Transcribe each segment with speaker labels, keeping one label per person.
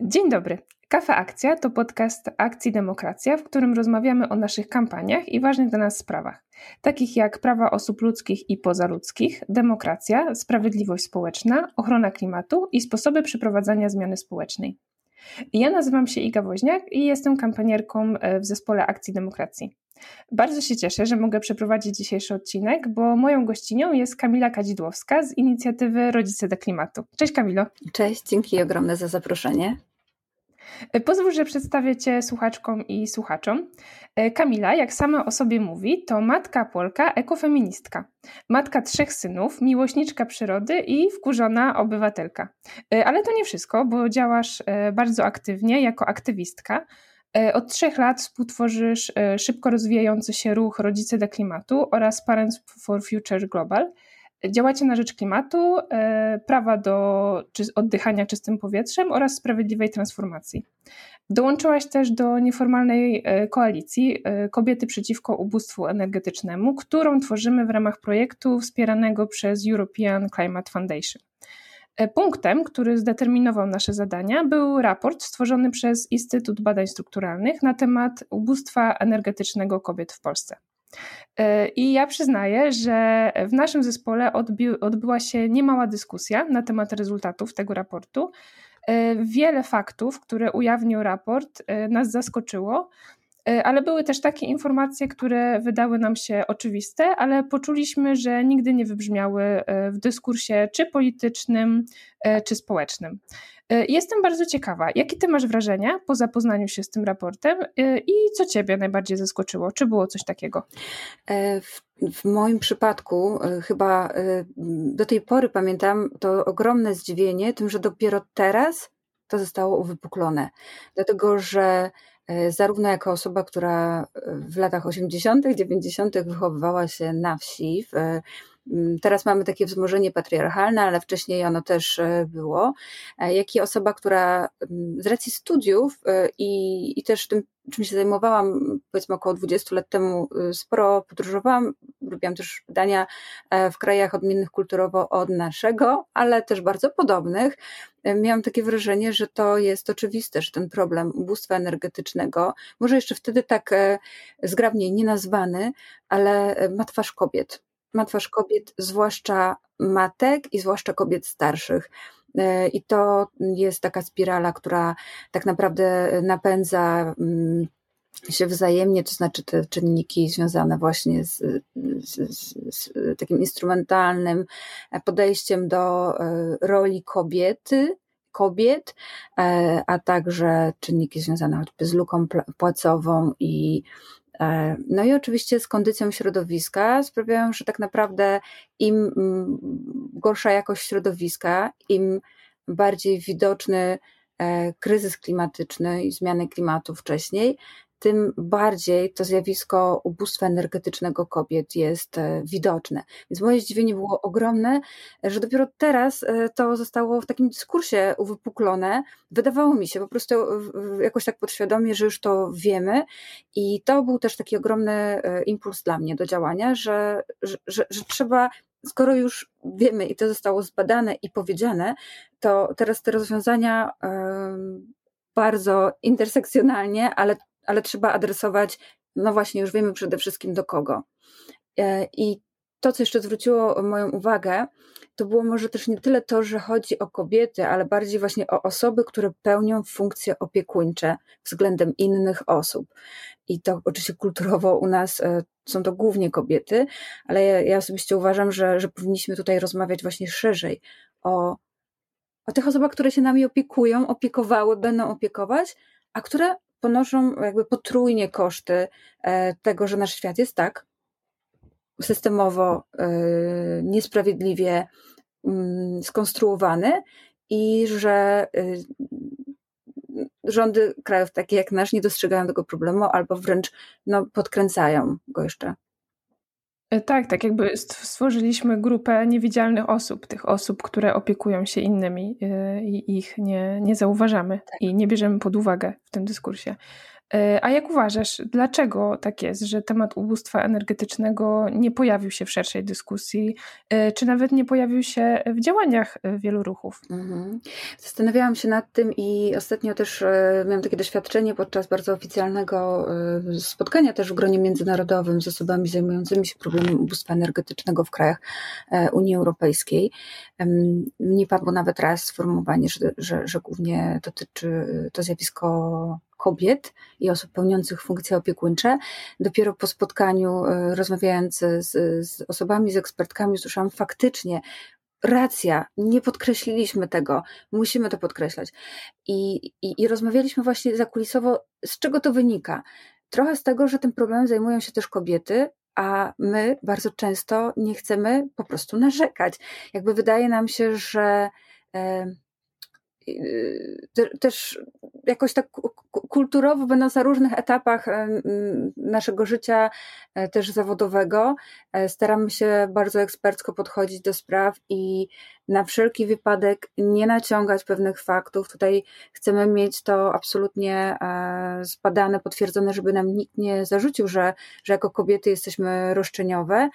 Speaker 1: Dzień dobry. Kafa Akcja to podcast Akcji Demokracja, w którym rozmawiamy o naszych kampaniach i ważnych dla nas sprawach, takich jak prawa osób ludzkich i pozaludzkich, demokracja, sprawiedliwość społeczna, ochrona klimatu i sposoby przeprowadzania zmiany społecznej. Ja nazywam się Iga Woźniak i jestem kampanierką e, w zespole Akcji Demokracji. Bardzo się cieszę, że mogę przeprowadzić dzisiejszy odcinek, bo moją gościnią jest Kamila Kadzidłowska z inicjatywy Rodzice do Klimatu. Cześć Kamilo.
Speaker 2: Cześć, dzięki ogromne za zaproszenie.
Speaker 1: E, pozwól, że przedstawię Cię słuchaczkom i słuchaczom. E, Kamila, jak sama o sobie mówi, to matka Polka, ekofeministka. Matka trzech synów, miłośniczka przyrody i wkurzona obywatelka. E, ale to nie wszystko, bo działasz bardzo aktywnie jako aktywistka. Od trzech lat współtworzysz szybko rozwijający się ruch Rodzice dla Klimatu oraz Parents for Future Global – Działacie na rzecz klimatu, e, prawa do oddychania czystym powietrzem oraz sprawiedliwej transformacji. Dołączyłaś też do nieformalnej e, koalicji e, Kobiety przeciwko ubóstwu energetycznemu, którą tworzymy w ramach projektu wspieranego przez European Climate Foundation. Punktem, który zdeterminował nasze zadania, był raport stworzony przez Instytut Badań Strukturalnych na temat ubóstwa energetycznego kobiet w Polsce. E, I ja przyznaję, że w naszym zespole odbi- odbyła się niemała dyskusja na temat rezultatów tego raportu. E, wiele faktów, które ujawnił raport, e, nas zaskoczyło, ale były też takie informacje, które wydały nam się oczywiste, ale poczuliśmy, że nigdy nie wybrzmiały w dyskursie czy politycznym, czy społecznym. E, jestem bardzo ciekawa, jakie ty masz wrażenia po zapoznaniu się z tym raportem e, i co ciebie najbardziej zaskoczyło? Czy było coś takiego?
Speaker 2: E, w moim przypadku chyba do tej pory pamiętam to ogromne zdziwienie tym, że dopiero teraz to zostało uwypuklone. Dlatego, że zarówno jako osoba, która w latach 80., 90. wychowywała się na wsi, w teraz mamy takie wzmożenie patriarchalne, ale wcześniej ono też e, było. E, jak i osoba, która mm, z racji studiów e, i, i też tym, czym się zajmowałam, powiedzmy około 20 lat temu, sporo podróżowałam. Robiłam też badania w krajach odmiennych kulturowo od naszego, ale też bardzo podobnych. Miałam takie wrażenie, że to jest oczywiste, że ten problem ubóstwa energetycznego, może jeszcze wtedy tak zgrabnie nie nazwany, ale ma twarz kobiet ma twarz kobiet, zwłaszcza matek i zwłaszcza kobiet starszych. E, I to jest taka spirala, która tak naprawdę napędza mm, się wzajemnie, to znaczy te czynniki związane właśnie z, z, z, takim instrumentalnym podejściem do e, roli kobiety, kobiet, e, a także czynniki związane choćby z luką płacową i no i oczywiście z kondycją środowiska sprawiają, że tak naprawdę im mm, gorsza jakość środowiska, im bardziej widoczny e, kryzys klimatyczny i zmiany klimatu wcześniej, tym bardziej to zjawisko ubóstwa energetycznego kobiet jest e, widoczne. Więc moje zdziwienie było ogromne, że dopiero teraz e, to zostało w takim dyskursie uwypuklone. Wydawało mi się po prostu jakoś tak podświadomie, że już to wiemy i to był też taki ogromny e, impuls dla mnie do działania, że, że, że, że trzeba skoro już wiemy i to zostało zbadane i powiedziane, to teraz te rozwiązania bardzo intersekcjonalnie, ale ale trzeba adresować, no właśnie, już wiemy przede wszystkim do kogo. E, I to, co jeszcze zwróciło moją uwagę, to było może też nie tyle to, że chodzi o kobiety, ale bardziej właśnie o osoby, które pełnią funkcje opiekuńcze względem innych osób. I to oczywiście kulturowo u nas e, są to głównie kobiety, ale ja, ja osobiście uważam, że, że powinniśmy tutaj rozmawiać właśnie szerzej o, o tych osobach, które się nami opiekują, opiekowały, będą opiekować, a które ponoszą jakby potrójnie koszty e, tego, że nasz świat jest tak systemowo e, niesprawiedliwie mm, skonstruowany i że e, rządy krajów takie jak nasz nie dostrzegają tego problemu albo wręcz no, podkręcają go jeszcze.
Speaker 1: E, tak, tak jakby stworzyliśmy grupę niewidzialnych osób, tych osób, które opiekują się innymi e, i ich nie, nie zauważamy tak. i nie bierzemy pod uwagę w tym dyskursie. E, a jak uważasz, dlaczego tak jest, że temat ubóstwa energetycznego nie pojawił się w szerszej dyskusji, e, czy nawet nie pojawił się w działaniach e, wielu ruchów? Mhm.
Speaker 2: Zastanawiałam się nad tym i ostatnio też miałam takie doświadczenie podczas bardzo oficjalnego spotkania też w gronie międzynarodowym z osobami zajmującymi się problemem ubóstwa energetycznego w krajach Unii Europejskiej. Nie padło nawet raz sformułowanie, że, że, że głównie dotyczy to zjawisko kobiet i osób pełniących funkcje opiekuńcze. Dopiero po spotkaniu, e, rozmawiając z, z osobami, z ekspertkami, usłyszałam faktycznie, racja, nie podkreśliliśmy tego, musimy to podkreślać. I, i, I rozmawialiśmy właśnie zakulisowo, z czego to wynika. Trochę z tego, że tym problemem zajmują się też kobiety, a my bardzo często nie chcemy po prostu narzekać. Jakby wydaje nam się, że. E, też jakoś tak kulturowo, będąc na różnych etapach naszego życia, e, też zawodowego, e, staramy się bardzo ekspercko podchodzić do spraw i na wszelki wypadek nie naciągać pewnych faktów. Tutaj chcemy mieć to absolutnie e, zbadane, potwierdzone, żeby nam nikt nie zarzucił, że, że jako kobiety jesteśmy roszczeniowe.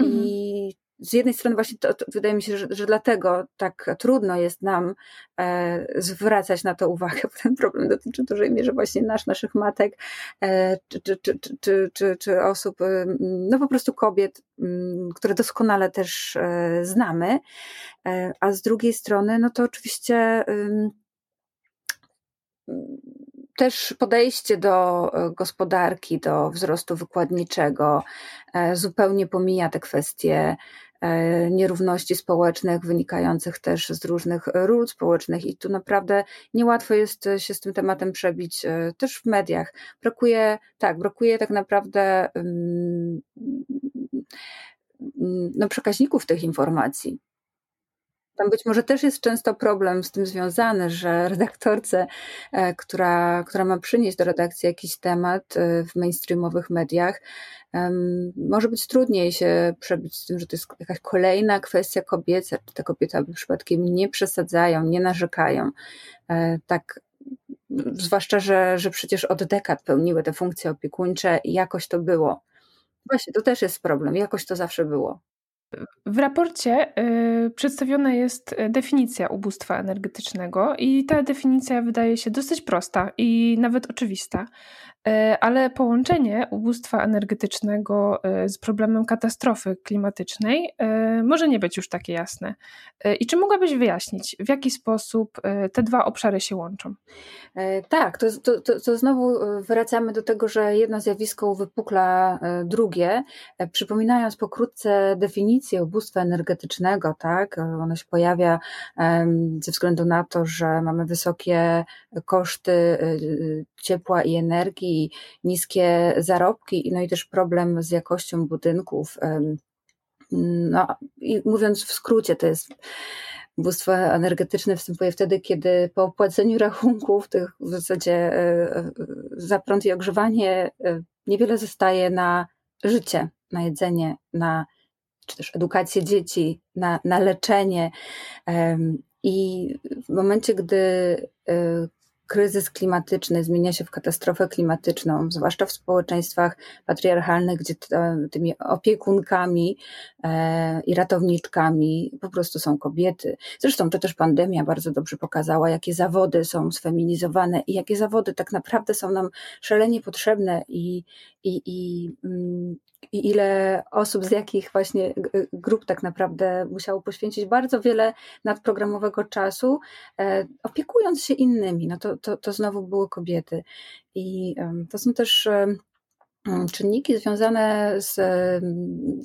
Speaker 2: I mhm z jednej strony właśnie to, to wydaje mi się, że, że, dlatego tak trudno jest nam e, zwracać na to uwagę, bo ten problem dotyczy w dużej mierze właśnie nasz, naszych matek, e, czy, czy, czy, czy, czy, czy osób, e, no po prostu kobiet, m, które doskonale też e, znamy, e, a z drugiej strony, no to oczywiście też podejście do e, gospodarki, do wzrostu wykładniczego zupełnie pomija te kwestie nierówności społecznych wynikających też z różnych ról społecznych i tu naprawdę niełatwo jest się z tym tematem przebić e, też w mediach. Brakuje, tak, brakuje tak naprawdę no, przekaźników tych informacji. Tam być może też jest często problem z tym związany, że redaktorce, e, która, która ma przynieść do redakcji jakiś temat e, w mainstreamowych mediach, może być trudniej się przebić z tym, że to jest jakaś kolejna kwestia kobieca, czy te kobiety przypadkiem nie przesadzają, nie narzekają. E, tak zwłaszcza, że, że przecież od dekad pełniły te funkcje opiekuńcze i jakoś to było. Właśnie, to też jest problem, jakoś to zawsze było.
Speaker 1: W raporcie y, przedstawiona jest definicja ubóstwa energetycznego, i ta definicja wydaje się dosyć prosta i nawet oczywista. E, ale połączenie ubóstwa energetycznego e, z problemem katastrofy klimatycznej e, może nie być już takie jasne. I czy mogłabyś wyjaśnić, w jaki sposób te dwa obszary się łączą?
Speaker 2: Tak, to, to, to, to znowu wracamy do tego, że jedno zjawisko uwypukla drugie. Przypominając pokrótce definicję ubóstwa energetycznego, tak, ona się pojawia ze względu na to, że mamy wysokie koszty ciepła i energii, niskie zarobki, no i też problem z jakością budynków. No i mówiąc w skrócie, to jest ubóstwo energetyczne występuje wtedy, kiedy po opłaceniu rachunków, tych w zasadzie e, e, za prąd i ogrzewanie, e, niewiele zostaje na życie, na jedzenie, na czy też edukację dzieci, na, na leczenie. I w momencie, gdy kryzys klimatyczny zmienia się w katastrofę klimatyczną, zwłaszcza w społeczeństwach patriarchalnych, gdzie tymi opiekunkami e, i ratowniczkami po prostu są kobiety. Zresztą to też pandemia bardzo dobrze pokazała, jakie zawody są sfeminizowane i jakie zawody tak naprawdę są nam szalenie potrzebne i, i, i, mm, i ile osób z jakich właśnie grup tak naprawdę musiało poświęcić bardzo wiele nadprogramowego czasu, e, opiekując się innymi. No to, to, to znowu były kobiety. I to są też czynniki związane z,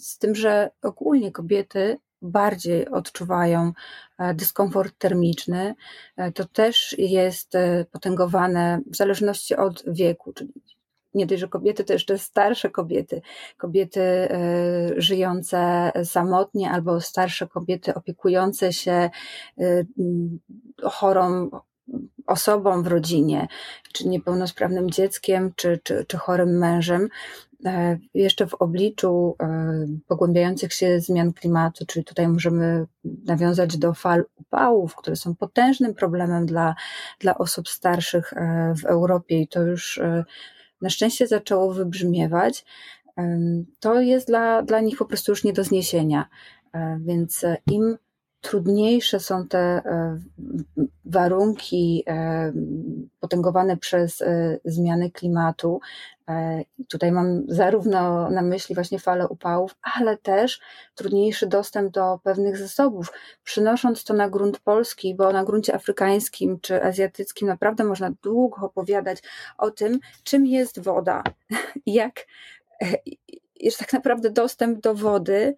Speaker 2: z tym, że ogólnie kobiety bardziej odczuwają e, dyskomfort termiczny. E, to też jest potęgowane w zależności od wieku, czyli nie dość, że kobiety, to jeszcze starsze kobiety, kobiety e, żyjące samotnie albo starsze kobiety opiekujące się e, chorą osobą w rodzinie, czy niepełnosprawnym dzieckiem, czy, czy, czy chorym mężem. e, jeszcze w obliczu pogłębiających się zmian klimatu, czyli tutaj możemy nawiązać do fal upałów, które są potężnym problemem dla, dla osób starszych w Europie i to już na szczęście zaczęło wybrzmiewać, to jest dla, dla nich po prostu już nie do zniesienia. Więc im trudniejsze są te e, warunki e, potęgowane przez e, zmiany klimatu. Tutaj mam zarówno na myśli właśnie falę upałów, ale też trudniejszy dostęp do pewnych zasobów. Przynosząc to na grunt polski, bo na gruncie afrykańskim czy azjatyckim naprawdę można długo opowiadać o tym, czym jest woda, jak jest tak naprawdę dostęp do wody,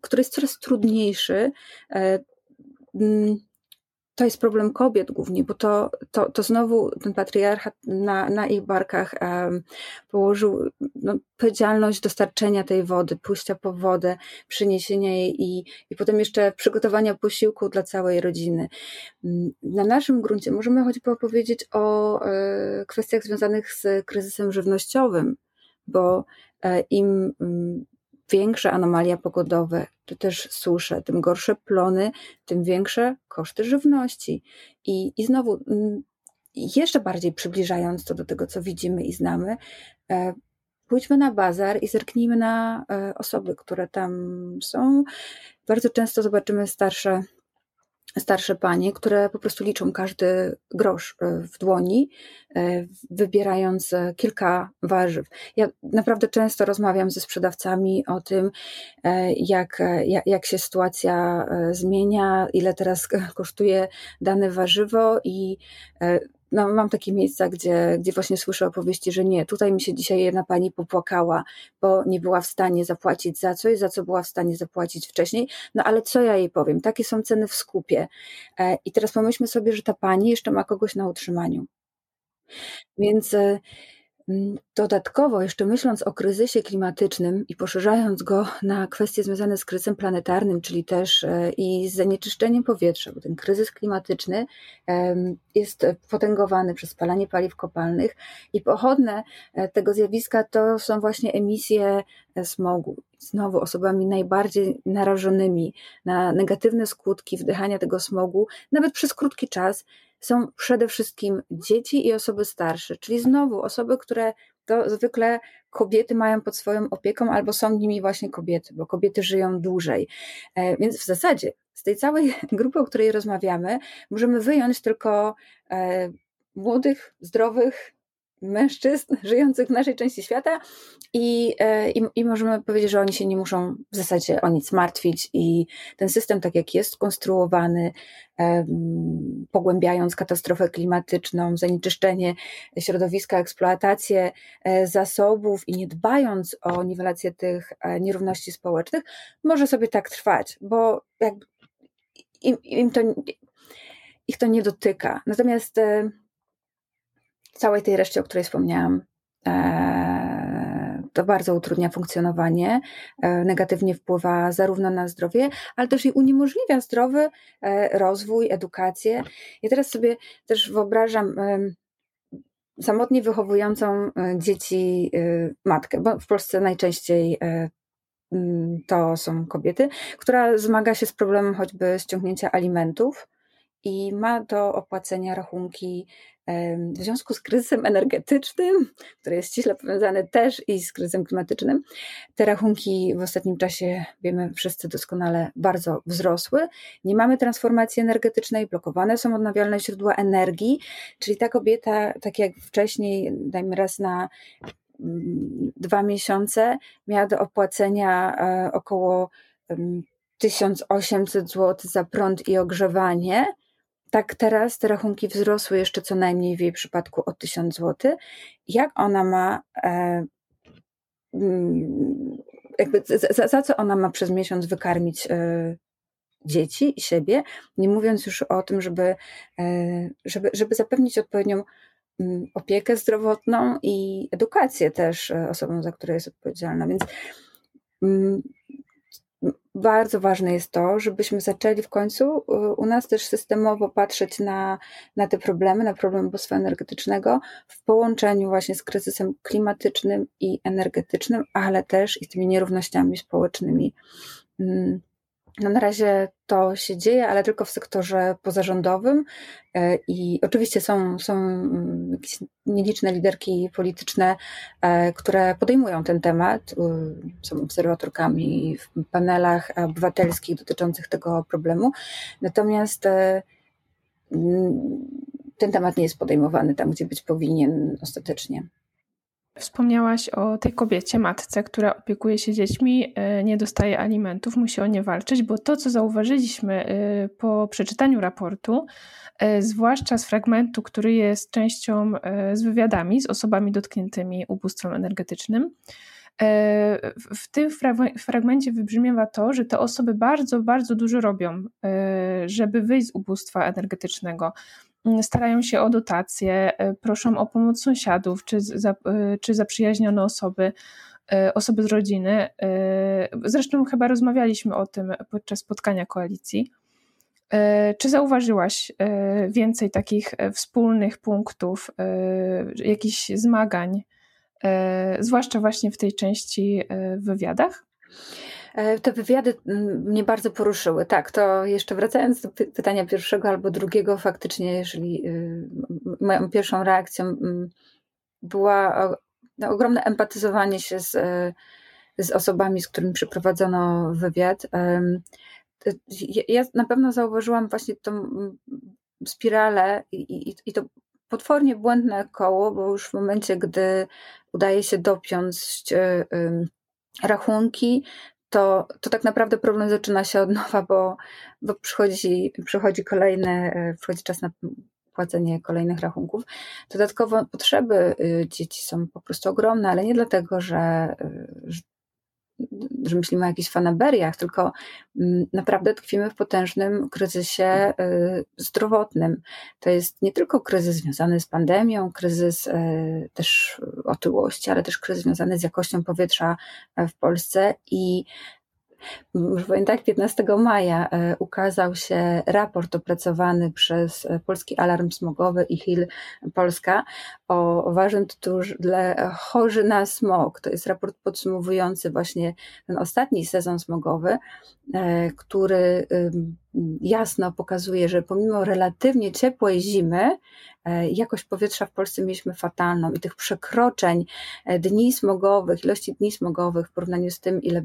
Speaker 2: który jest coraz trudniejszy. E, mm, to jest problem kobiet głównie, bo to, to, to znowu ten patriarchat na, na ich barkach położył no, odpowiedzialność dostarczenia tej wody, pójścia po wodę, przyniesienia jej i, i potem jeszcze przygotowania posiłku dla całej rodziny. Mm, na naszym gruncie możemy choćby opowiedzieć o e, kwestiach związanych z kryzysem żywnościowym, bo e, im mm, większe anomalia pogodowe, czy też susze, tym gorsze plony, tym większe koszty żywności. I, i znowu, mm, jeszcze bardziej przybliżając to do tego, co widzimy i znamy, e, pójdźmy na bazar i zerknijmy na e, osoby, które tam są. Bardzo często zobaczymy starsze starsze panie, które po prostu liczą każdy grosz e, w dłoni, e, wybierając e, kilka warzyw. Ja naprawdę często rozmawiam ze sprzedawcami o tym, jak, jak, jak się sytuacja zmienia, ile teraz kosztuje dane warzywo i no, mam takie miejsca, gdzie, gdzie właśnie słyszę opowieści, że nie, tutaj mi się dzisiaj jedna pani popłakała, bo nie była w stanie zapłacić za coś, za co była w stanie zapłacić wcześniej. No ale co ja jej powiem? Takie są ceny w skupie. E, I teraz pomyślmy sobie, że ta pani jeszcze ma kogoś na utrzymaniu. Więc e, dodatkowo, jeszcze myśląc o kryzysie klimatycznym i poszerzając go na kwestie związane z kryzysem planetarnym, czyli też e, i z zanieczyszczeniem powietrza, bo ten kryzys klimatyczny jest potęgowany przez spalanie paliw kopalnych i pochodne e, tego zjawiska to są właśnie emisje e, smogu. Znowu osobami najbardziej narażonymi na negatywne skutki wdychania tego smogu, nawet przez krótki czas, są przede wszystkim dzieci i osoby starsze, czyli znowu osoby, które to zwykle kobiety mają pod swoją opieką albo są nimi właśnie kobiety, bo kobiety żyją dłużej. E, więc w zasadzie z tej całej grupy, o której rozmawiamy, możemy wyjąć tylko e, młodych, zdrowych, mężczyzn żyjących w naszej części świata i, e, i, i, możemy powiedzieć, że oni się nie muszą w zasadzie o nic martwić i ten system, tak jak jest skonstruowany, pogłębiając katastrofę klimatyczną, zanieczyszczenie środowiska, eksploatację e, zasobów i nie dbając o niwelację tych e, nierówności społecznych, może sobie tak trwać, bo jakby im, im to, ich to nie dotyka. Natomiast całej tej reszcie, o której wspomniałam, e, to bardzo utrudnia funkcjonowanie, e, negatywnie wpływa zarówno na zdrowie, ale też i uniemożliwia zdrowy e, rozwój, edukację. Ja teraz sobie też wyobrażam samotnie wychowującą dzieci matkę, bo w Polsce najczęściej to są kobiety, która zmaga się z problemem choćby ściągnięcia alimentów i ma do opłacenia rachunki w związku z kryzysem energetycznym, który jest ściśle powiązany też i z kryzysem klimatycznym, te rachunki w ostatnim czasie, wiemy wszyscy doskonale, bardzo wzrosły. Nie mamy transformacji energetycznej, blokowane są odnawialne źródła energii, czyli ta kobieta, tak jak wcześniej, dajmy raz na mm, dwa miesiące, miała do opłacenia e, około 1800 zł za prąd i ogrzewanie tak teraz te rachunki wzrosły jeszcze co najmniej w jej przypadku o 1000 zł. Jak ona ma, e, mm, jakby za, za, co ona ma przez miesiąc wykarmić e, dzieci i siebie, nie mówiąc już o tym, żeby, e, żeby, żeby zapewnić odpowiednią mm, opiekę zdrowotną i edukację też osobom, za które jest odpowiedzialna. Więc mm, bardzo ważne jest to, żebyśmy zaczęli w końcu u nas też systemowo patrzeć na, na te problemy, na problem ubóstwa energetycznego w połączeniu właśnie z kryzysem klimatycznym i energetycznym, ale też i z tymi nierównościami społecznymi. No na razie to się dzieje, ale tylko w sektorze pozarządowym e, i oczywiście są, są mm, jakieś nieliczne liderki polityczne, e, które podejmują ten temat, są obserwatorkami w panelach obywatelskich dotyczących tego problemu. Natomiast e, ten temat nie jest podejmowany tam, gdzie być powinien ostatecznie.
Speaker 1: Wspomniałaś o tej kobiecie, matce, która opiekuje się dziećmi, e, nie dostaje alimentów, musi o nie walczyć, bo to, co zauważyliśmy e, po przeczytaniu raportu, e, zwłaszcza z fragmentu, który jest częścią z wywiadami z osobami dotkniętymi ubóstwem energetycznym, w tym fragmencie wybrzmiewa to, że te osoby bardzo, bardzo dużo robią, żeby wyjść z ubóstwa energetycznego. Mm, starają się o dotacje, e, proszą o pomoc sąsiadów czy, za, e, czy zaprzyjaźnione osoby, e, osoby z rodziny. Zresztą chyba rozmawialiśmy o tym podczas spotkania koalicji. Czy zauważyłaś więcej takich wspólnych punktów, jakichś zmagań, zwłaszcza właśnie w tej części wywiadach?
Speaker 2: E, te wywiady mm, mnie bardzo poruszyły. Tak, to jeszcze wracając do pytania pierwszego albo drugiego, faktycznie, jeżeli y, moją pierwszą reakcją mm, była no, ogromne empatyzowanie się z, e, z osobami, z którymi przeprowadzono wywiad. Ja na pewno zauważyłam właśnie tą spiralę i, i, i to potwornie błędne koło, bo już w momencie, gdy udaje się dopiąć rachunki, to, to tak naprawdę problem zaczyna się od nowa, bo, bo przychodzi, przychodzi kolejny, e, przychodzi czas na płacenie kolejnych rachunków. Dodatkowo potrzeby y, dzieci są po prostu ogromne, ale nie dlatego, że, y, że że myślimy o jakichś fanaberiach, tylko mm, naprawdę tkwimy w potężnym kryzysie y, zdrowotnym. To jest nie tylko kryzys związany z pandemią, kryzys też otyłości, ale też kryzys związany z jakością powietrza w Polsce i Powiem tak, 15 maja e, ukazał się raport opracowany przez e, Polski Alarm Smogowy i HIL Polska o ważnym tytule Chorzy na smog. To jest raport podsumowujący właśnie ten ostatni sezon smogowy, e, który jasno pokazuje, że pomimo relatywnie ciepłej zimy, jakość powietrza w Polsce mieliśmy fatalną i tych przekroczeń e, dni smogowych, ilości dni smogowych w porównaniu z tym, ile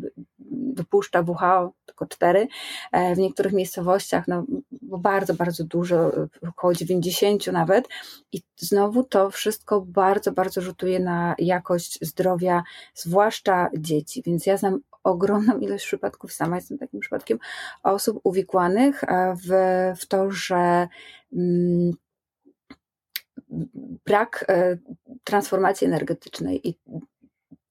Speaker 2: dopuszcza WHO, tylko cztery, e, w niektórych miejscowościach no, bardzo, bardzo dużo, około 90 nawet. I znowu to wszystko bardzo, bardzo rzutuje na jakość zdrowia, zwłaszcza dzieci, więc ja znam ogromną ilość przypadków, sama jestem takim przypadkiem, osób uwikłanych w, w to, że mm, brak e, transformacji energetycznej i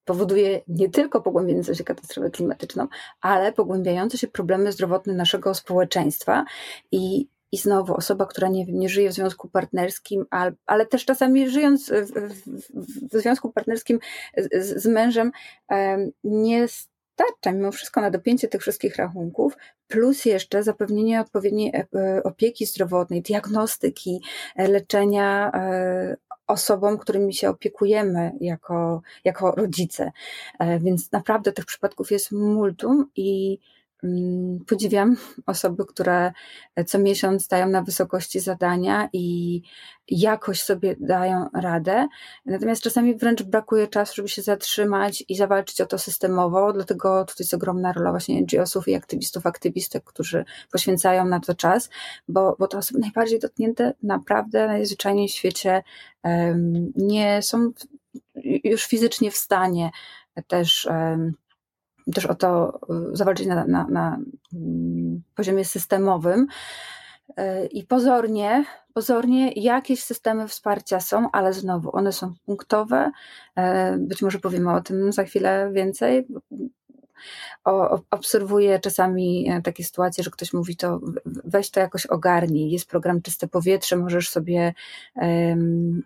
Speaker 2: powoduje nie tylko pogłębiającą się katastrofę klimatyczną, ale pogłębiające się problemy zdrowotne naszego społeczeństwa. I i znowu osoba, która nie, nie żyje w związku partnerskim, ale, ale też czasami żyjąc w, w, w związku partnerskim z, z mężem, nie starcza mimo wszystko na dopięcie tych wszystkich rachunków, plus jeszcze zapewnienie odpowiedniej e, e, opieki zdrowotnej, diagnostyki, e, leczenia osobom, którymi się opiekujemy jako, jako rodzice. Więc naprawdę tych przypadków jest multum i podziwiam osoby, które co miesiąc stają na wysokości zadania i jakoś sobie dają radę. Natomiast czasami wręcz brakuje czasu, żeby się zatrzymać i zawalczyć o to systemowo. Dlatego tutaj jest ogromna rola właśnie NGO-sów i aktywistów, aktywistek, którzy poświęcają na to czas, bo, bo te osoby najbardziej dotknięte naprawdę najzwyczajniej w świecie um, nie są już fizycznie w stanie też um, też o to y, zawalczyć na, na, na mm, poziomie systemowym. Y, I pozornie, pozornie jakieś systemy wsparcia są, ale znowu one są punktowe. Y, być może powiemy o tym za chwilę więcej. Obserwuję czasami e, takie sytuacje, że ktoś mówi to weź to jakoś ogarnij, jest program Czyste Powietrze, możesz sobie um,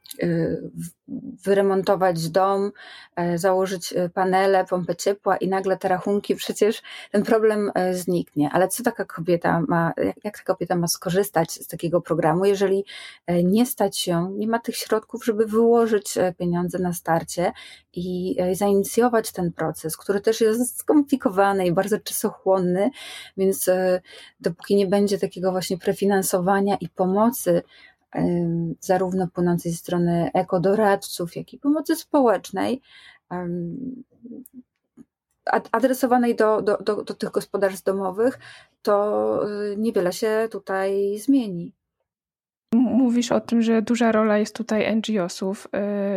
Speaker 2: wyremontować dom, e, założyć panele, pompę ciepła i nagle te rachunki, przecież ten problem zniknie. Ale co taka kobieta ma, jak, jak ta kobieta ma skorzystać z takiego programu, jeżeli nie stać się, nie ma tych środków, żeby wyłożyć pieniądze na starcie i zainicjować ten proces, który też jest skomplikowany i bardzo czasochłonny, więc e, dopóki nie będzie takiego właśnie prefinansowania i pomocy, zarówno płynącej ze strony ekodoradców, jak i pomocy społecznej, adresowanej do, do, do, do tych gospodarstw domowych, to e, niewiele się tutaj zmieni.
Speaker 1: Mówisz o tym, że duża rola jest tutaj NGO-sów,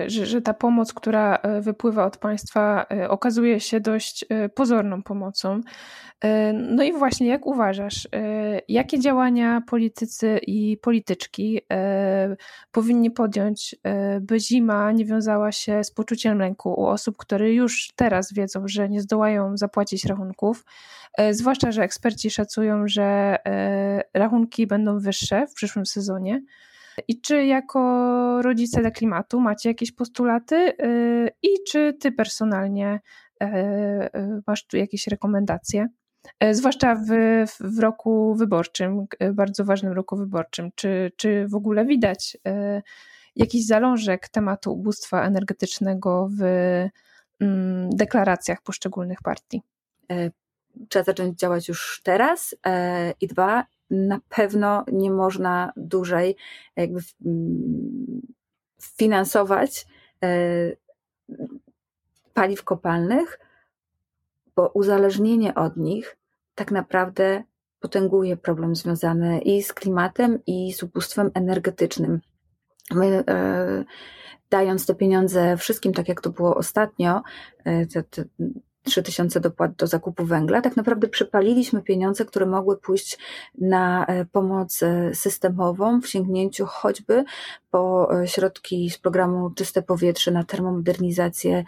Speaker 1: y, że, że ta pomoc, która y, wypływa od państwa, y, okazuje się dość pozorną pomocą. No i właśnie, jak uważasz, jakie działania politycy i polityczki powinni podjąć, by zima nie wiązała się z poczuciem lęku u osób, które już teraz wiedzą, że nie zdołają zapłacić rachunków? Zwłaszcza, że eksperci szacują, że rachunki będą wyższe w przyszłym sezonie. I czy jako rodzice dla klimatu macie jakieś postulaty y, i czy ty personalnie e, e, masz tu jakieś rekomendacje? E, zwłaszcza w, w roku wyborczym, bardzo ważnym roku wyborczym. Czy, czy w ogóle widać jakiś zalążek tematu ubóstwa energetycznego w mm, deklaracjach poszczególnych partii?
Speaker 2: Trzeba zacząć działać już teraz. I dwa, na pewno nie można dłużej jakby mm, finansować e, paliw kopalnych, bo uzależnienie od nich tak naprawdę potęguje problem związany i z klimatem, i z ubóstwem energetycznym. My, e, dając te pieniądze wszystkim, tak jak to było ostatnio, e, te, te 3000 dopłat do zakupu węgla, tak naprawdę przypaliliśmy pieniądze, które mogły pójść na e, pomoc e, systemową w sięgnięciu choćby po e, środki z programu Czyste Powietrze na termomodernizację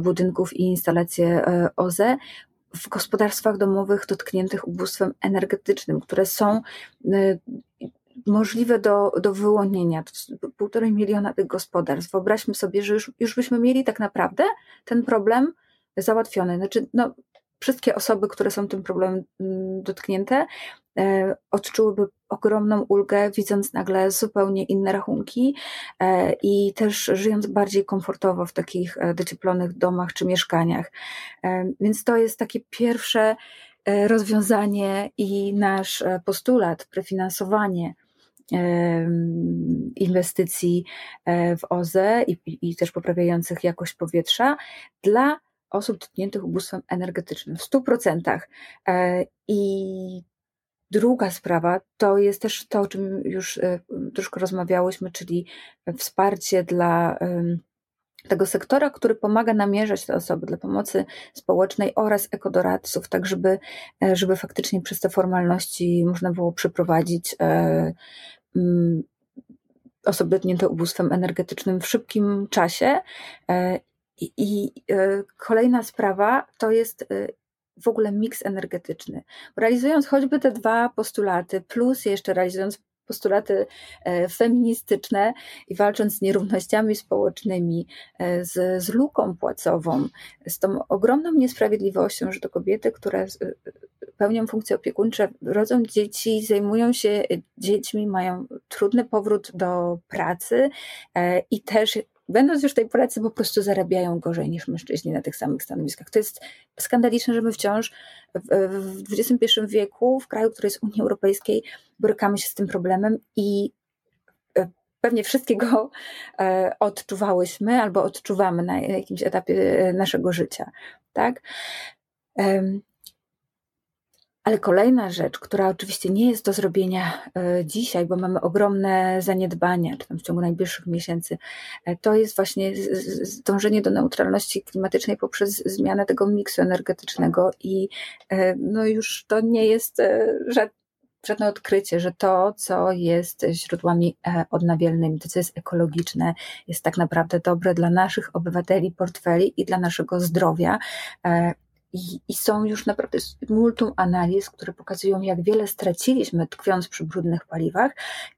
Speaker 2: budynków i instalacje OZE w gospodarstwach domowych dotkniętych ubóstwem energetycznym, które są możliwe do, do wyłonienia. To półtorej miliona tych gospodarstw. Wyobraźmy sobie, że już, już byśmy mieli tak naprawdę ten problem załatwione. Znaczy, no, wszystkie osoby, które są tym problemem mm, dotknięte, e, odczułyby ogromną ulgę, widząc nagle zupełnie inne rachunki e, i też żyjąc bardziej komfortowo w takich e, docieplonych domach czy mieszkaniach. Więc to jest takie pierwsze rozwiązanie i nasz postulat, prefinansowanie inwestycji w OZE i, i też poprawiających jakość powietrza dla osób dotkniętych ubóstwem energetycznym w 100%. E, I druga sprawa to jest też to, o czym już e, troszkę rozmawiałyśmy, czyli wsparcie dla tego sektora, który pomaga namierzać te osoby dla pomocy społecznej oraz ekodoradców, tak żeby, e, żeby faktycznie przez te formalności można było przeprowadzić osoby dotknięte ubóstwem energetycznym w szybkim czasie i, e, kolejna sprawa to jest e, w ogóle miks energetyczny. Realizując choćby te dwa postulaty, plus jeszcze realizując postulaty e, feministyczne i walcząc z nierównościami społecznymi, z, z luką płacową, z tą ogromną niesprawiedliwością, że to kobiety, które pełnią funkcje opiekuńcze, rodzą dzieci, zajmują się dziećmi, mają trudny powrót do pracy i też będąc już tej pracy, po prostu zarabiają gorzej niż mężczyźni na tych samych stanowiskach. To jest skandaliczne, że my wciąż w XXI wieku, w kraju, który jest Unii Europejskiej, borykamy się z tym problemem i e, pewnie wszystkiego e, odczuwałyśmy albo odczuwamy na jakimś etapie e, naszego życia. Tak? Ale kolejna rzecz, która oczywiście nie jest do zrobienia e, dzisiaj, bo mamy ogromne zaniedbania, czy tam w ciągu najbliższych miesięcy, e, to jest właśnie dążenie do neutralności klimatycznej poprzez zmianę tego miksu energetycznego i e, no już to nie jest żadne odkrycie, że to, co jest źródłami odnawialnymi, to, co jest ekologiczne, jest tak naprawdę dobre dla naszych obywateli, portfeli i dla naszego zdrowia i, I, są już naprawdę multum analiz, które pokazują, jak wiele straciliśmy tkwiąc przy brudnych paliwach,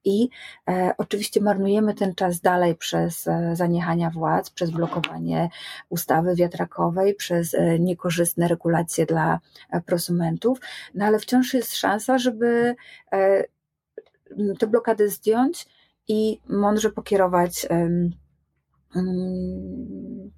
Speaker 2: i e, oczywiście marnujemy ten czas dalej przez e, zaniechania władz, przez blokowanie ustawy wiatrakowej, przez e, niekorzystne regulacje dla e, prosumentów, no ale wciąż jest szansa, żeby e, te blokady zdjąć i mądrze pokierować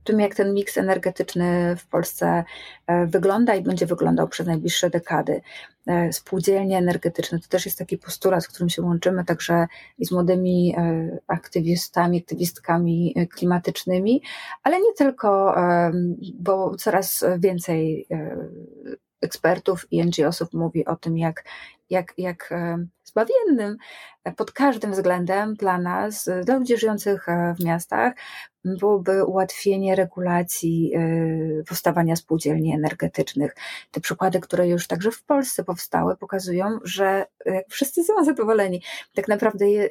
Speaker 2: tym, jak ten miks energetyczny w Polsce e, wygląda i będzie wyglądał przez najbliższe dekady. E, spółdzielnie energetyczne to też jest taki postulat, z którym się łączymy także i z młodymi e, aktywistami, aktywistkami klimatycznymi, ale nie tylko, bo coraz więcej ekspertów i NGO-sów mówi o tym, jak, jak, jak zbawiennym pod każdym względem dla nas, dla ludzi żyjących e, w miastach, byłoby ułatwienie regulacji e, powstawania spółdzielni energetycznych. Te przykłady, które już także w Polsce powstały, pokazują, że wszyscy są zadowoleni. Tak naprawdę, e,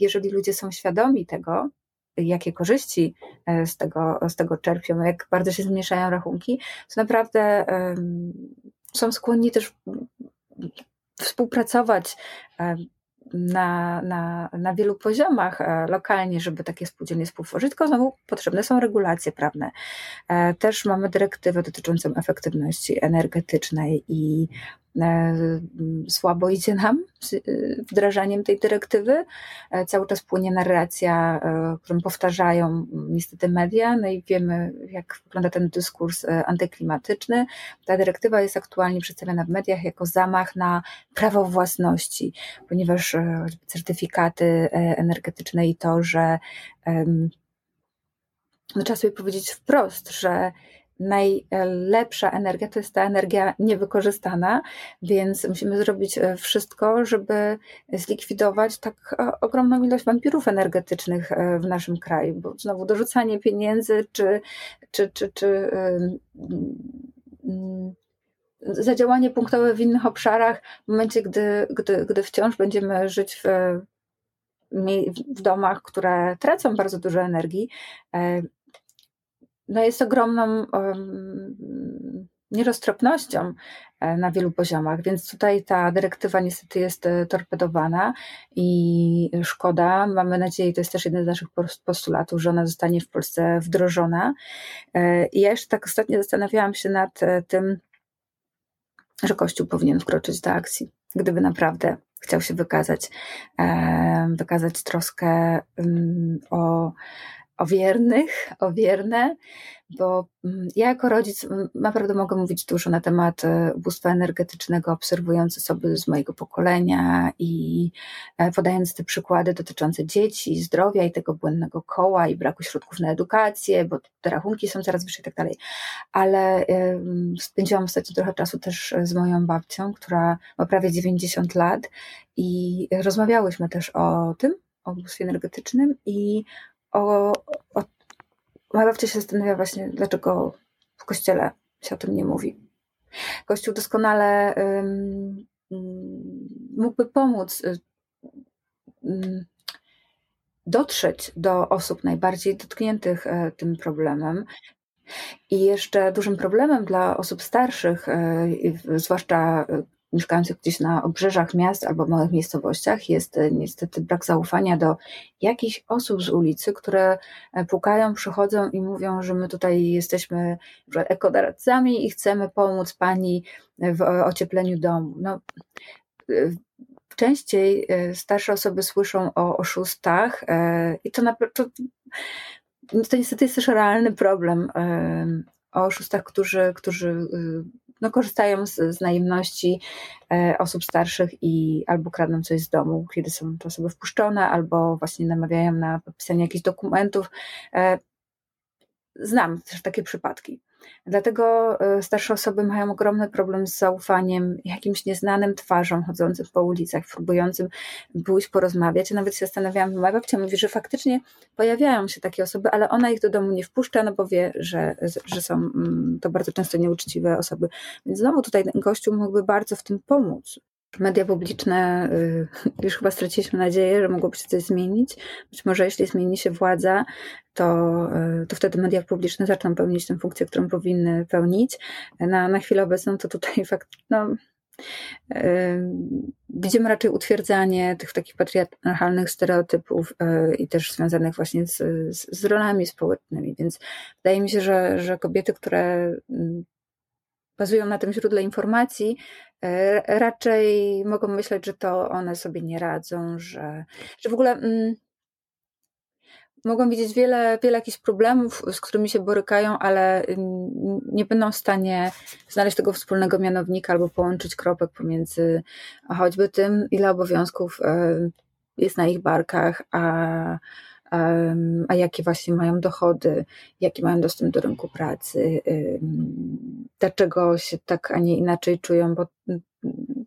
Speaker 2: jeżeli ludzie są świadomi tego, jakie korzyści z tego, z tego czerpią, jak bardzo się zmniejszają rachunki, to naprawdę są skłonni też współpracować na, na, na wielu poziomach e, lokalnie, żeby takie spółdzielnie współtworzyć, tylko znowu potrzebne są regulacje prawne. E, też mamy dyrektywę dotyczącą efektywności energetycznej i E, słabo idzie nam z e, wdrażaniem tej dyrektywy. E, cały czas płynie narracja, którą powtarzają niestety media, no i wiemy, jak wygląda ten dyskurs antyklimatyczny. Ta dyrektywa jest aktualnie przedstawiana w mediach jako zamach na prawo własności, ponieważ certyfikaty energetyczne i to, że no, trzeba sobie powiedzieć wprost, że najlepsza energia to jest ta energia niewykorzystana, więc musimy zrobić e, wszystko, żeby zlikwidować tak e, ogromną ilość wampirów energetycznych e, w naszym kraju, bo znowu dorzucanie pieniędzy czy, czy, czy, czy zadziałanie punktowe w innych obszarach, w momencie, gdy, gdy, gdy wciąż będziemy żyć w, w domach, które tracą bardzo dużo energii, no jest ogromną um, nieroztropnością e, na wielu poziomach, więc tutaj ta dyrektywa niestety jest e, torpedowana i szkoda. Mamy nadzieję, to jest też jeden z naszych postulatów, że ona zostanie w Polsce wdrożona. E, I ja jeszcze tak ostatnio zastanawiałam się nad tym, że Kościół powinien wkroczyć do akcji, gdyby naprawdę chciał się wykazać, wykazać troskę o o wiernych, o wierne, bo mm, ja jako rodzic mm, naprawdę mogę mówić dużo na temat e, ubóstwa energetycznego, obserwując osoby z mojego pokolenia i e, podając te przykłady dotyczące dzieci, zdrowia i tego błędnego koła i braku środków na edukację, bo te rachunki są coraz wyższe i tak dalej. Ale spędziłam ostatnio trochę czasu też z moją babcią, która ma prawie 90 lat i rozmawiałyśmy też o tym, o ubóstwie energetycznym i o, o moja babcia się zastanawia właśnie, dlaczego w kościele się o tym nie mówi. Kościół doskonale um, mógłby pomóc um, dotrzeć do osób najbardziej dotkniętych e, tym problemem. I jeszcze dużym problemem dla osób starszych, e, zwłaszcza mieszkających gdzieś na obrzeżach miast albo małych miejscowościach jest e, niestety brak zaufania do jakichś osób z ulicy, które e, pukają, przychodzą i mówią, że my tutaj jesteśmy ekodoradcami i chcemy pomóc pani w ociepleniu domu. No, e, częściej starsze osoby słyszą o oszustach i to, na, to, to niestety jest też realny problem o oszustach, którzy, którzy no, korzystają z, z najemności e, osób starszych i albo kradną coś z domu, kiedy są te osoby wpuszczone, albo właśnie namawiają na podpisanie jakichś dokumentów. Znam też takie przypadki. Dlatego e, starsze osoby mają ogromny problem z zaufaniem jakimś nieznanym twarzom chodzącym po ulicach, próbującym pójść porozmawiać. Nawet się zastanawiałam, moja babcia mówi, że faktycznie pojawiają się takie osoby, ale ona ich do domu nie wpuszcza, no bo wie, że, że są mm, to bardzo często nieuczciwe osoby. Więc znowu tutaj gościu mógłby bardzo w tym pomóc. Media publiczne, y, już chyba straciliśmy nadzieję, że mogłoby się coś zmienić. Być może jeśli zmieni się władza, to, y, to wtedy media publiczne zaczną pełnić tę funkcję, którą powinny pełnić. Na, na chwilę obecną to tutaj fakt, no, y, widzimy raczej utwierdzanie tych takich patriarchalnych stereotypów i też związanych właśnie z, z, z rolami społecznymi. Więc wydaje mi się, że, że kobiety, które mm, bazują na tym źródle informacji, e, raczej mogą myśleć, że to one sobie nie radzą, że, że w ogóle mm, mogą widzieć wiele, wiele jakichś problemów, z którymi się borykają, ale nie będą w stanie znaleźć tego wspólnego mianownika albo połączyć kropek pomiędzy choćby tym, ile obowiązków e, jest na ich barkach, a, a jakie właśnie mają dochody, jaki mają dostęp do rynku pracy, dlaczego się tak, a nie inaczej czują, bo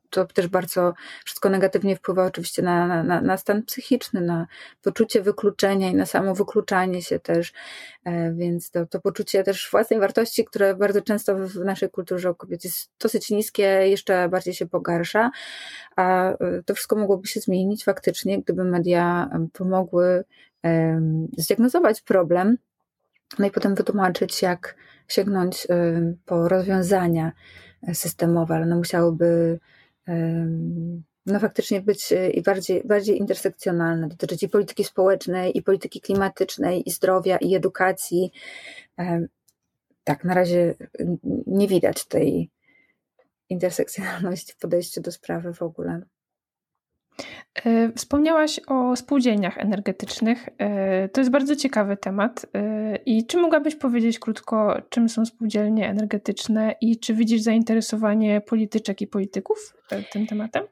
Speaker 2: to też bardzo wszystko negatywnie wpływa oczywiście na, na, na stan psychiczny, na poczucie wykluczenia i na samo wykluczanie się też, e, więc to, to poczucie też własnej wartości, które bardzo często w naszej kulturze u kobiet jest dosyć niskie, jeszcze bardziej się pogarsza, a e, to wszystko mogłoby się zmienić faktycznie, gdyby media pomogły zdiagnozować problem, no i potem wytłumaczyć, jak sięgnąć po rozwiązania systemowe, ale one musiałyby no faktycznie być e, i bardziej, bardziej intersekcjonalne, dotyczyć i polityki społecznej, i polityki klimatycznej, i zdrowia, i edukacji. Tak, na razie nie widać tej intersekcjonalności w podejściu do sprawy w ogóle.
Speaker 1: E, wspomniałaś o spółdzielniach energetycznych. E, to jest bardzo ciekawy temat. E, I czy mogłabyś powiedzieć krótko, czym są spółdzielnie energetyczne i czy widzisz zainteresowanie polityczek i polityków tym tematem?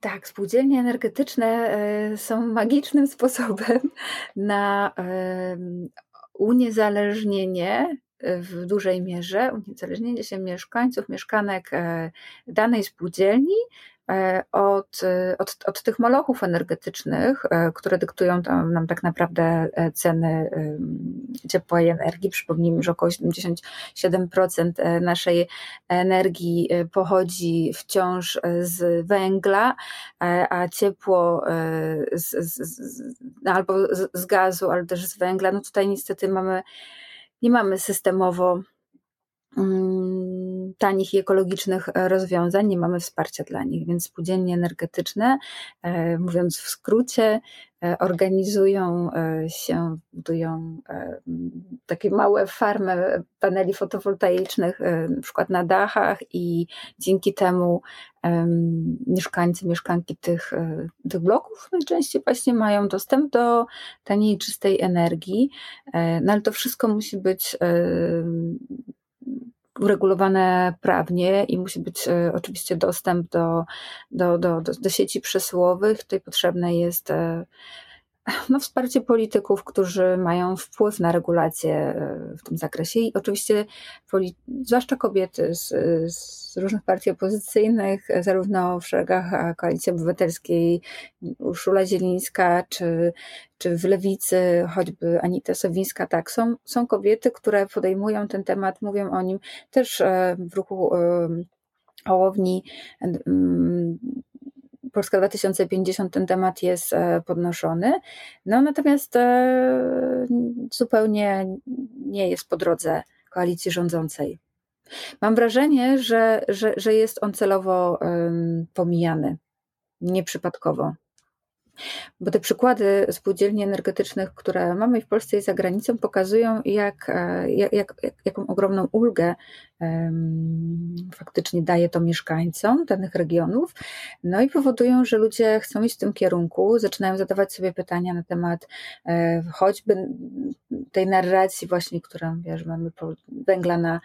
Speaker 2: Tak, spółdzielnie energetyczne są magicznym sposobem na uniezależnienie w dużej mierze, uniezależnienie się mieszkańców, mieszkanek danej spółdzielni od, e, od, od tych molochów energetycznych, e, które dyktują nam tak naprawdę ceny ciepła i energii. Przypomnijmy, że około 77% naszej energii pochodzi wciąż z węgla, a ciepło z, z, z, albo z gazu, ale też z węgla. No tutaj niestety mamy, nie mamy systemowo tanich i ekologicznych e, rozwiązań, nie mamy wsparcia dla nich, więc spółdzielnie energetyczne, e, mówiąc w skrócie, e, organizują się, budują takie małe farmy paneli fotowoltaicznych, na przykład na dachach i dzięki temu mieszkańcy, mieszkanki tych, tych bloków najczęściej właśnie mają dostęp do taniej, czystej energii, no ale to wszystko musi być uregulowane prawnie i musi być e, oczywiście dostęp do, do, do, do, sieci przesyłowych. Tutaj potrzebne jest e, no, wsparcie polityków, którzy mają wpływ na regulacje e, w tym zakresie i oczywiście zwłaszcza kobiety z, z różnych partii opozycyjnych, zarówno w szeregach Koalicji Obywatelskiej, Urszula Zielińska, czy, czy w Lewicy, choćby Anita Sowińska, tak, są, są kobiety, które podejmują ten temat, mówią o nim też e, w ruchu Hołowni Polska 2050 ten temat jest e, podnoszony. No natomiast e, zupełnie nie jest po drodze koalicji rządzącej. Mam wrażenie, że, że, że jest on celowo pomijany, nieprzypadkowo. Bo te przykłady spółdzielni energetycznych, które mamy w Polsce i za granicą, pokazują, jak, e, jak, jak, jaką ogromną ulgę faktycznie daje to mieszkańcom danych regionów, no i powodują, że ludzie chcą iść w tym kierunku, zaczynają zadawać sobie pytania na temat e, choćby tej narracji właśnie, którą wiesz, mamy węgla na,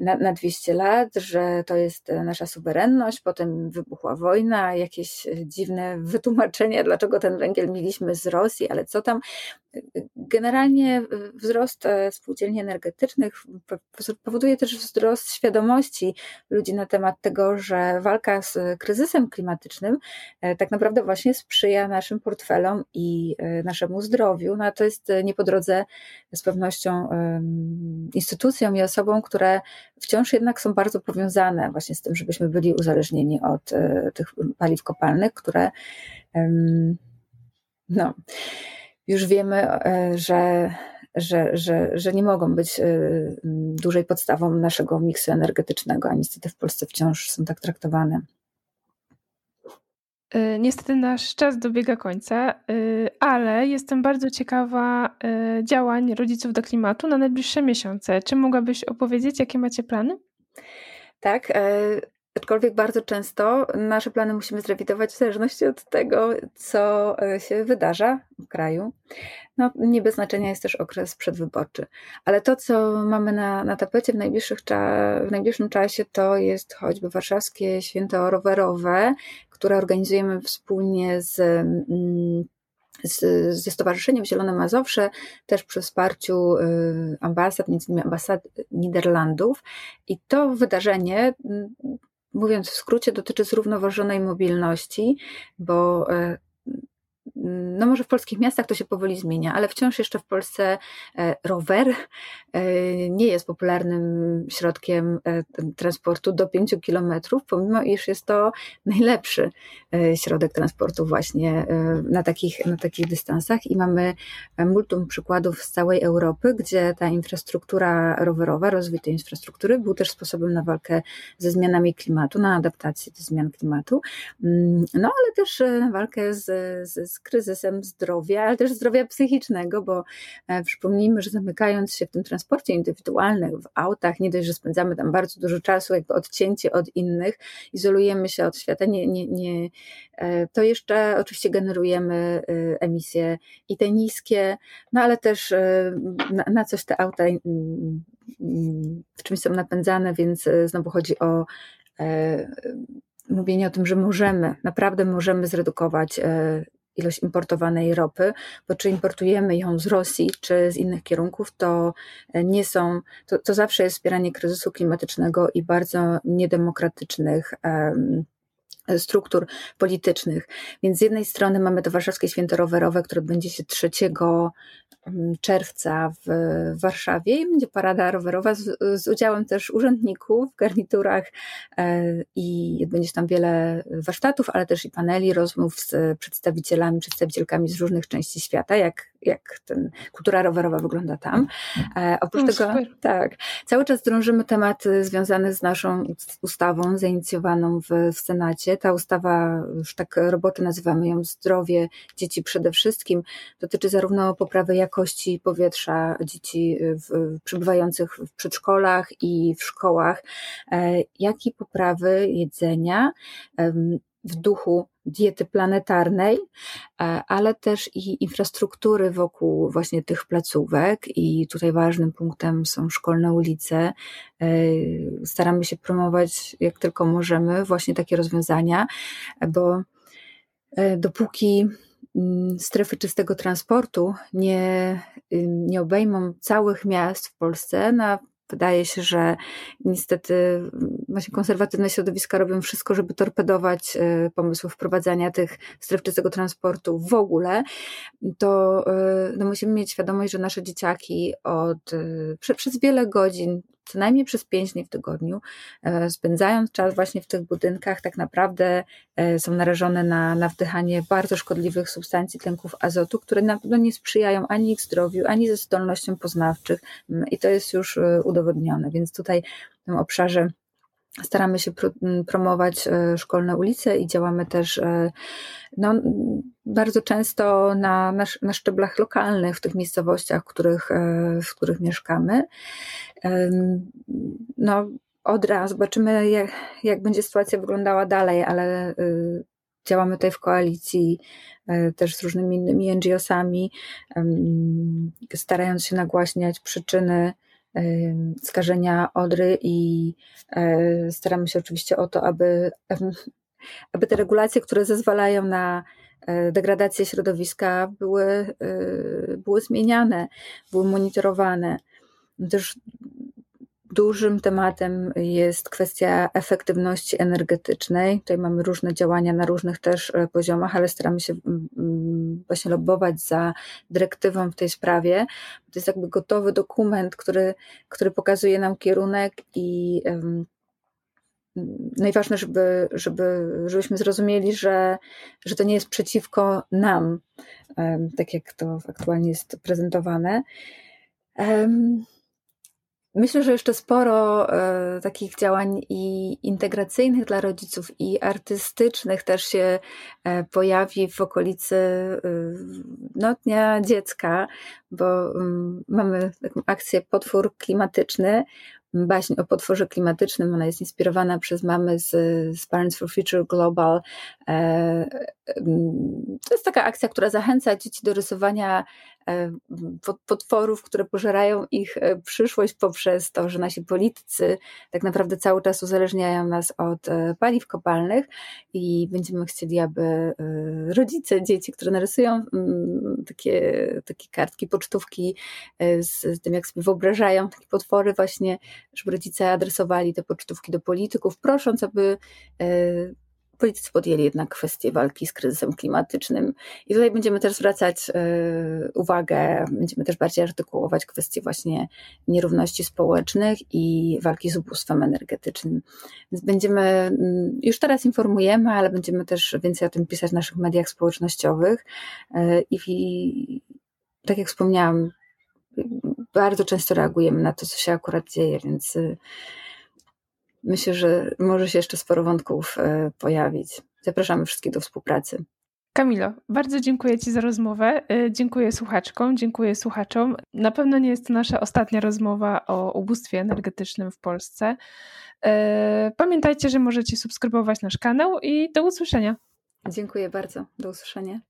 Speaker 2: na, na 200 lat, że to jest nasza suwerenność, potem wybuchła wojna, jakieś dziwne wytłumaczenia, dlaczego ten węgiel mieliśmy z Rosji, ale co tam, Generalnie wzrost e, spółdzielni energetycznych powoduje też wzrost świadomości ludzi na temat tego, że walka z kryzysem klimatycznym e, tak naprawdę właśnie sprzyja naszym portfelom i e, naszemu zdrowiu. No to jest nie po drodze z pewnością instytucjom i osobom, które wciąż jednak są bardzo powiązane właśnie z tym, żebyśmy byli uzależnieni od tych paliw kopalnych, które no, już wiemy, e, że, że, że, że nie mogą być e, dużej podstawą naszego miksu energetycznego, a niestety w Polsce wciąż są tak traktowane.
Speaker 1: E, niestety nasz czas dobiega końca, ale jestem bardzo ciekawa działań rodziców do klimatu na najbliższe miesiące. Czy mogłabyś opowiedzieć, jakie macie plany?
Speaker 2: Tak. Aczkolwiek bardzo często nasze plany musimy zrewidować w zależności od tego, co e, się wydarza w kraju. No, nie bez znaczenia jest też okres przedwyborczy. Ale to, co mamy na, na tapecie w, najbliższych w najbliższym czasie, to jest choćby warszawskie święto rowerowe, które organizujemy wspólnie z mm, ze Stowarzyszeniem Zielone Mazowsze, też przy wsparciu y, ambasad, między innymi ambasad Niderlandów. I to wydarzenie mm, mówiąc w skrócie, dotyczy zrównoważonej mobilności, bo e, no może w polskich miastach to się powoli zmienia, ale wciąż jeszcze w Polsce e, rower e, nie jest popularnym środkiem e, transportu do 5 kilometrów, pomimo iż jest to najlepszy środek transportu właśnie na takich, na takich dystansach. I mamy multum przykładów z całej Europy, gdzie ta infrastruktura rowerowa, rozwój tej infrastruktury był też sposobem na walkę ze zmianami klimatu, na adaptację do zmian klimatu, mm, no ale też walkę z, z, z kryzysem zdrowia, ale też zdrowia psychicznego, bo e, przypomnijmy, że zamykając się w tym transporcie indywidualnym, w autach, nie dość, że spędzamy tam bardzo dużo czasu, jakby odcięcie od innych, izolujemy się od świata, nie, nie, nie, e, to jeszcze oczywiście generujemy e, emisje i te niskie, no ale też na, na coś te auta w czymś są napędzane, więc znowu chodzi o mówienie o tym, że możemy, naprawdę możemy zredukować ilość importowanej ropy, bo czy importujemy ją z Rosji, czy z innych kierunków, to nie są, to, to zawsze jest wspieranie kryzysu klimatycznego i bardzo niedemokratycznych um, struktur politycznych. Więc z jednej strony mamy to Warszawskie Święto Rowerowe, które będzie się 3 mm, czerwca w Warszawie i będzie parada rowerowa z, z udziałem też urzędników w garniturach e, i będzie tam wiele warsztatów, ale też i paneli, rozmów z przedstawicielami, przedstawicielkami z różnych części świata, jak, jak ten kultura rowerowa wygląda tam. E, oprócz no, tego, super. tak, cały czas drążymy temat związany z naszą ustawą zainicjowaną w, w Senacie, ta ustawa, już tak roboty nazywamy ją zdrowie dzieci przede wszystkim, dotyczy zarówno poprawy jakości powietrza dzieci w, w przedszkolach i w szkołach, e, jak i poprawy jedzenia w duchu diety planetarnej, e, ale też i infrastruktury wokół właśnie tych placówek i tutaj ważnym punktem są szkolne ulice. E, staramy się promować jak tylko możemy właśnie takie rozwiązania, bo e, dopóki mm, strefy czystego transportu nie, nie obejmą całych miast w Polsce, na Wydaje się, że niestety właśnie konserwatywne środowiska robią wszystko, żeby torpedować e, pomysły wprowadzania tych stref czystego transportu w ogóle. To e, no musimy mieć świadomość, że nasze dzieciaki od, e, przez wiele godzin co najmniej przez pięć dni w tygodniu, e, spędzając czas właśnie w tych budynkach, tak naprawdę e, są narażone na, na wdychanie bardzo szkodliwych substancji tlenków azotu, które na pewno nie sprzyjają ani ich zdrowiu, ani ze zdolnościom poznawczych mm, i to jest już e, udowodnione, więc tutaj w tym obszarze staramy się promować szkolne ulice i działamy też no, bardzo często na, na, na szczeblach lokalnych, w tych miejscowościach, w których, w których mieszkamy. No, Odra, zobaczymy jak, jak będzie sytuacja wyglądała dalej, ale y, działamy tutaj w koalicji też z różnymi innymi NGO-sami, starając się nagłaśniać przyczyny skażenia Odry i e, staramy się oczywiście o to, aby, aby te regulacje, które zezwalają na degradacje środowiska były, były zmieniane, były monitorowane. Też Dużym tematem jest kwestia efektywności energetycznej. Tutaj mamy różne działania na różnych też e, poziomach, ale staramy się mm, mm, właśnie lobbować za dyrektywą w tej sprawie. To jest jakby gotowy dokument, który, który pokazuje nam kierunek i um, najważniejsze, żeby, żeby, żebyśmy zrozumieli, że, że to nie jest przeciwko nam, tak jak to aktualnie jest prezentowane. Myślę, że jeszcze sporo e, takich działań i integracyjnych dla rodziców i artystycznych też się e, pojawi w okolicy e, no, Dnia Dziecka, bo mm, mamy taką akcję Potwór Klimatyczny, baśń o potworze klimatycznym. Ona jest inspirowana przez mamy z, z Parents for Future Global. To jest taka akcja, która zachęca dzieci do rysowania E, potworów, które pożerają ich e, przyszłość poprzez to, że nasi politycy tak naprawdę cały czas uzależniają nas od e, paliw kopalnych i będziemy chcieli, aby rodzice dzieci, które narysują takie, takie kartki, pocztówki z tym, jak sobie wyobrażają takie potwory właśnie, żeby rodzice adresowali te pocztówki do polityków, prosząc, aby politycy podjęli jednak kwestię walki z kryzysem klimatycznym. I tutaj będziemy też zwracać e, uwagę, będziemy też bardziej artykułować kwestie właśnie nierówności społecznych i walki z ubóstwem energetycznym. Więc będziemy, mm, już teraz informujemy, ale będziemy też więcej o tym pisać w naszych mediach społecznościowych. E, I tak jak wspomniałam, bardzo często reagujemy na to, co się akurat dzieje, więc myślę, że może się jeszcze sporo wątków e, pojawić. Zapraszamy wszystkich do współpracy.
Speaker 1: Kamilo, bardzo dziękuję Ci za rozmowę. E, dziękuję słuchaczkom, dziękuję słuchaczom. Na pewno nie jest to nasza ostatnia rozmowa o ubóstwie energetycznym w Polsce. E, pamiętajcie, że możecie subskrybować nasz kanał i do usłyszenia.
Speaker 2: Dziękuję bardzo. Do usłyszenia.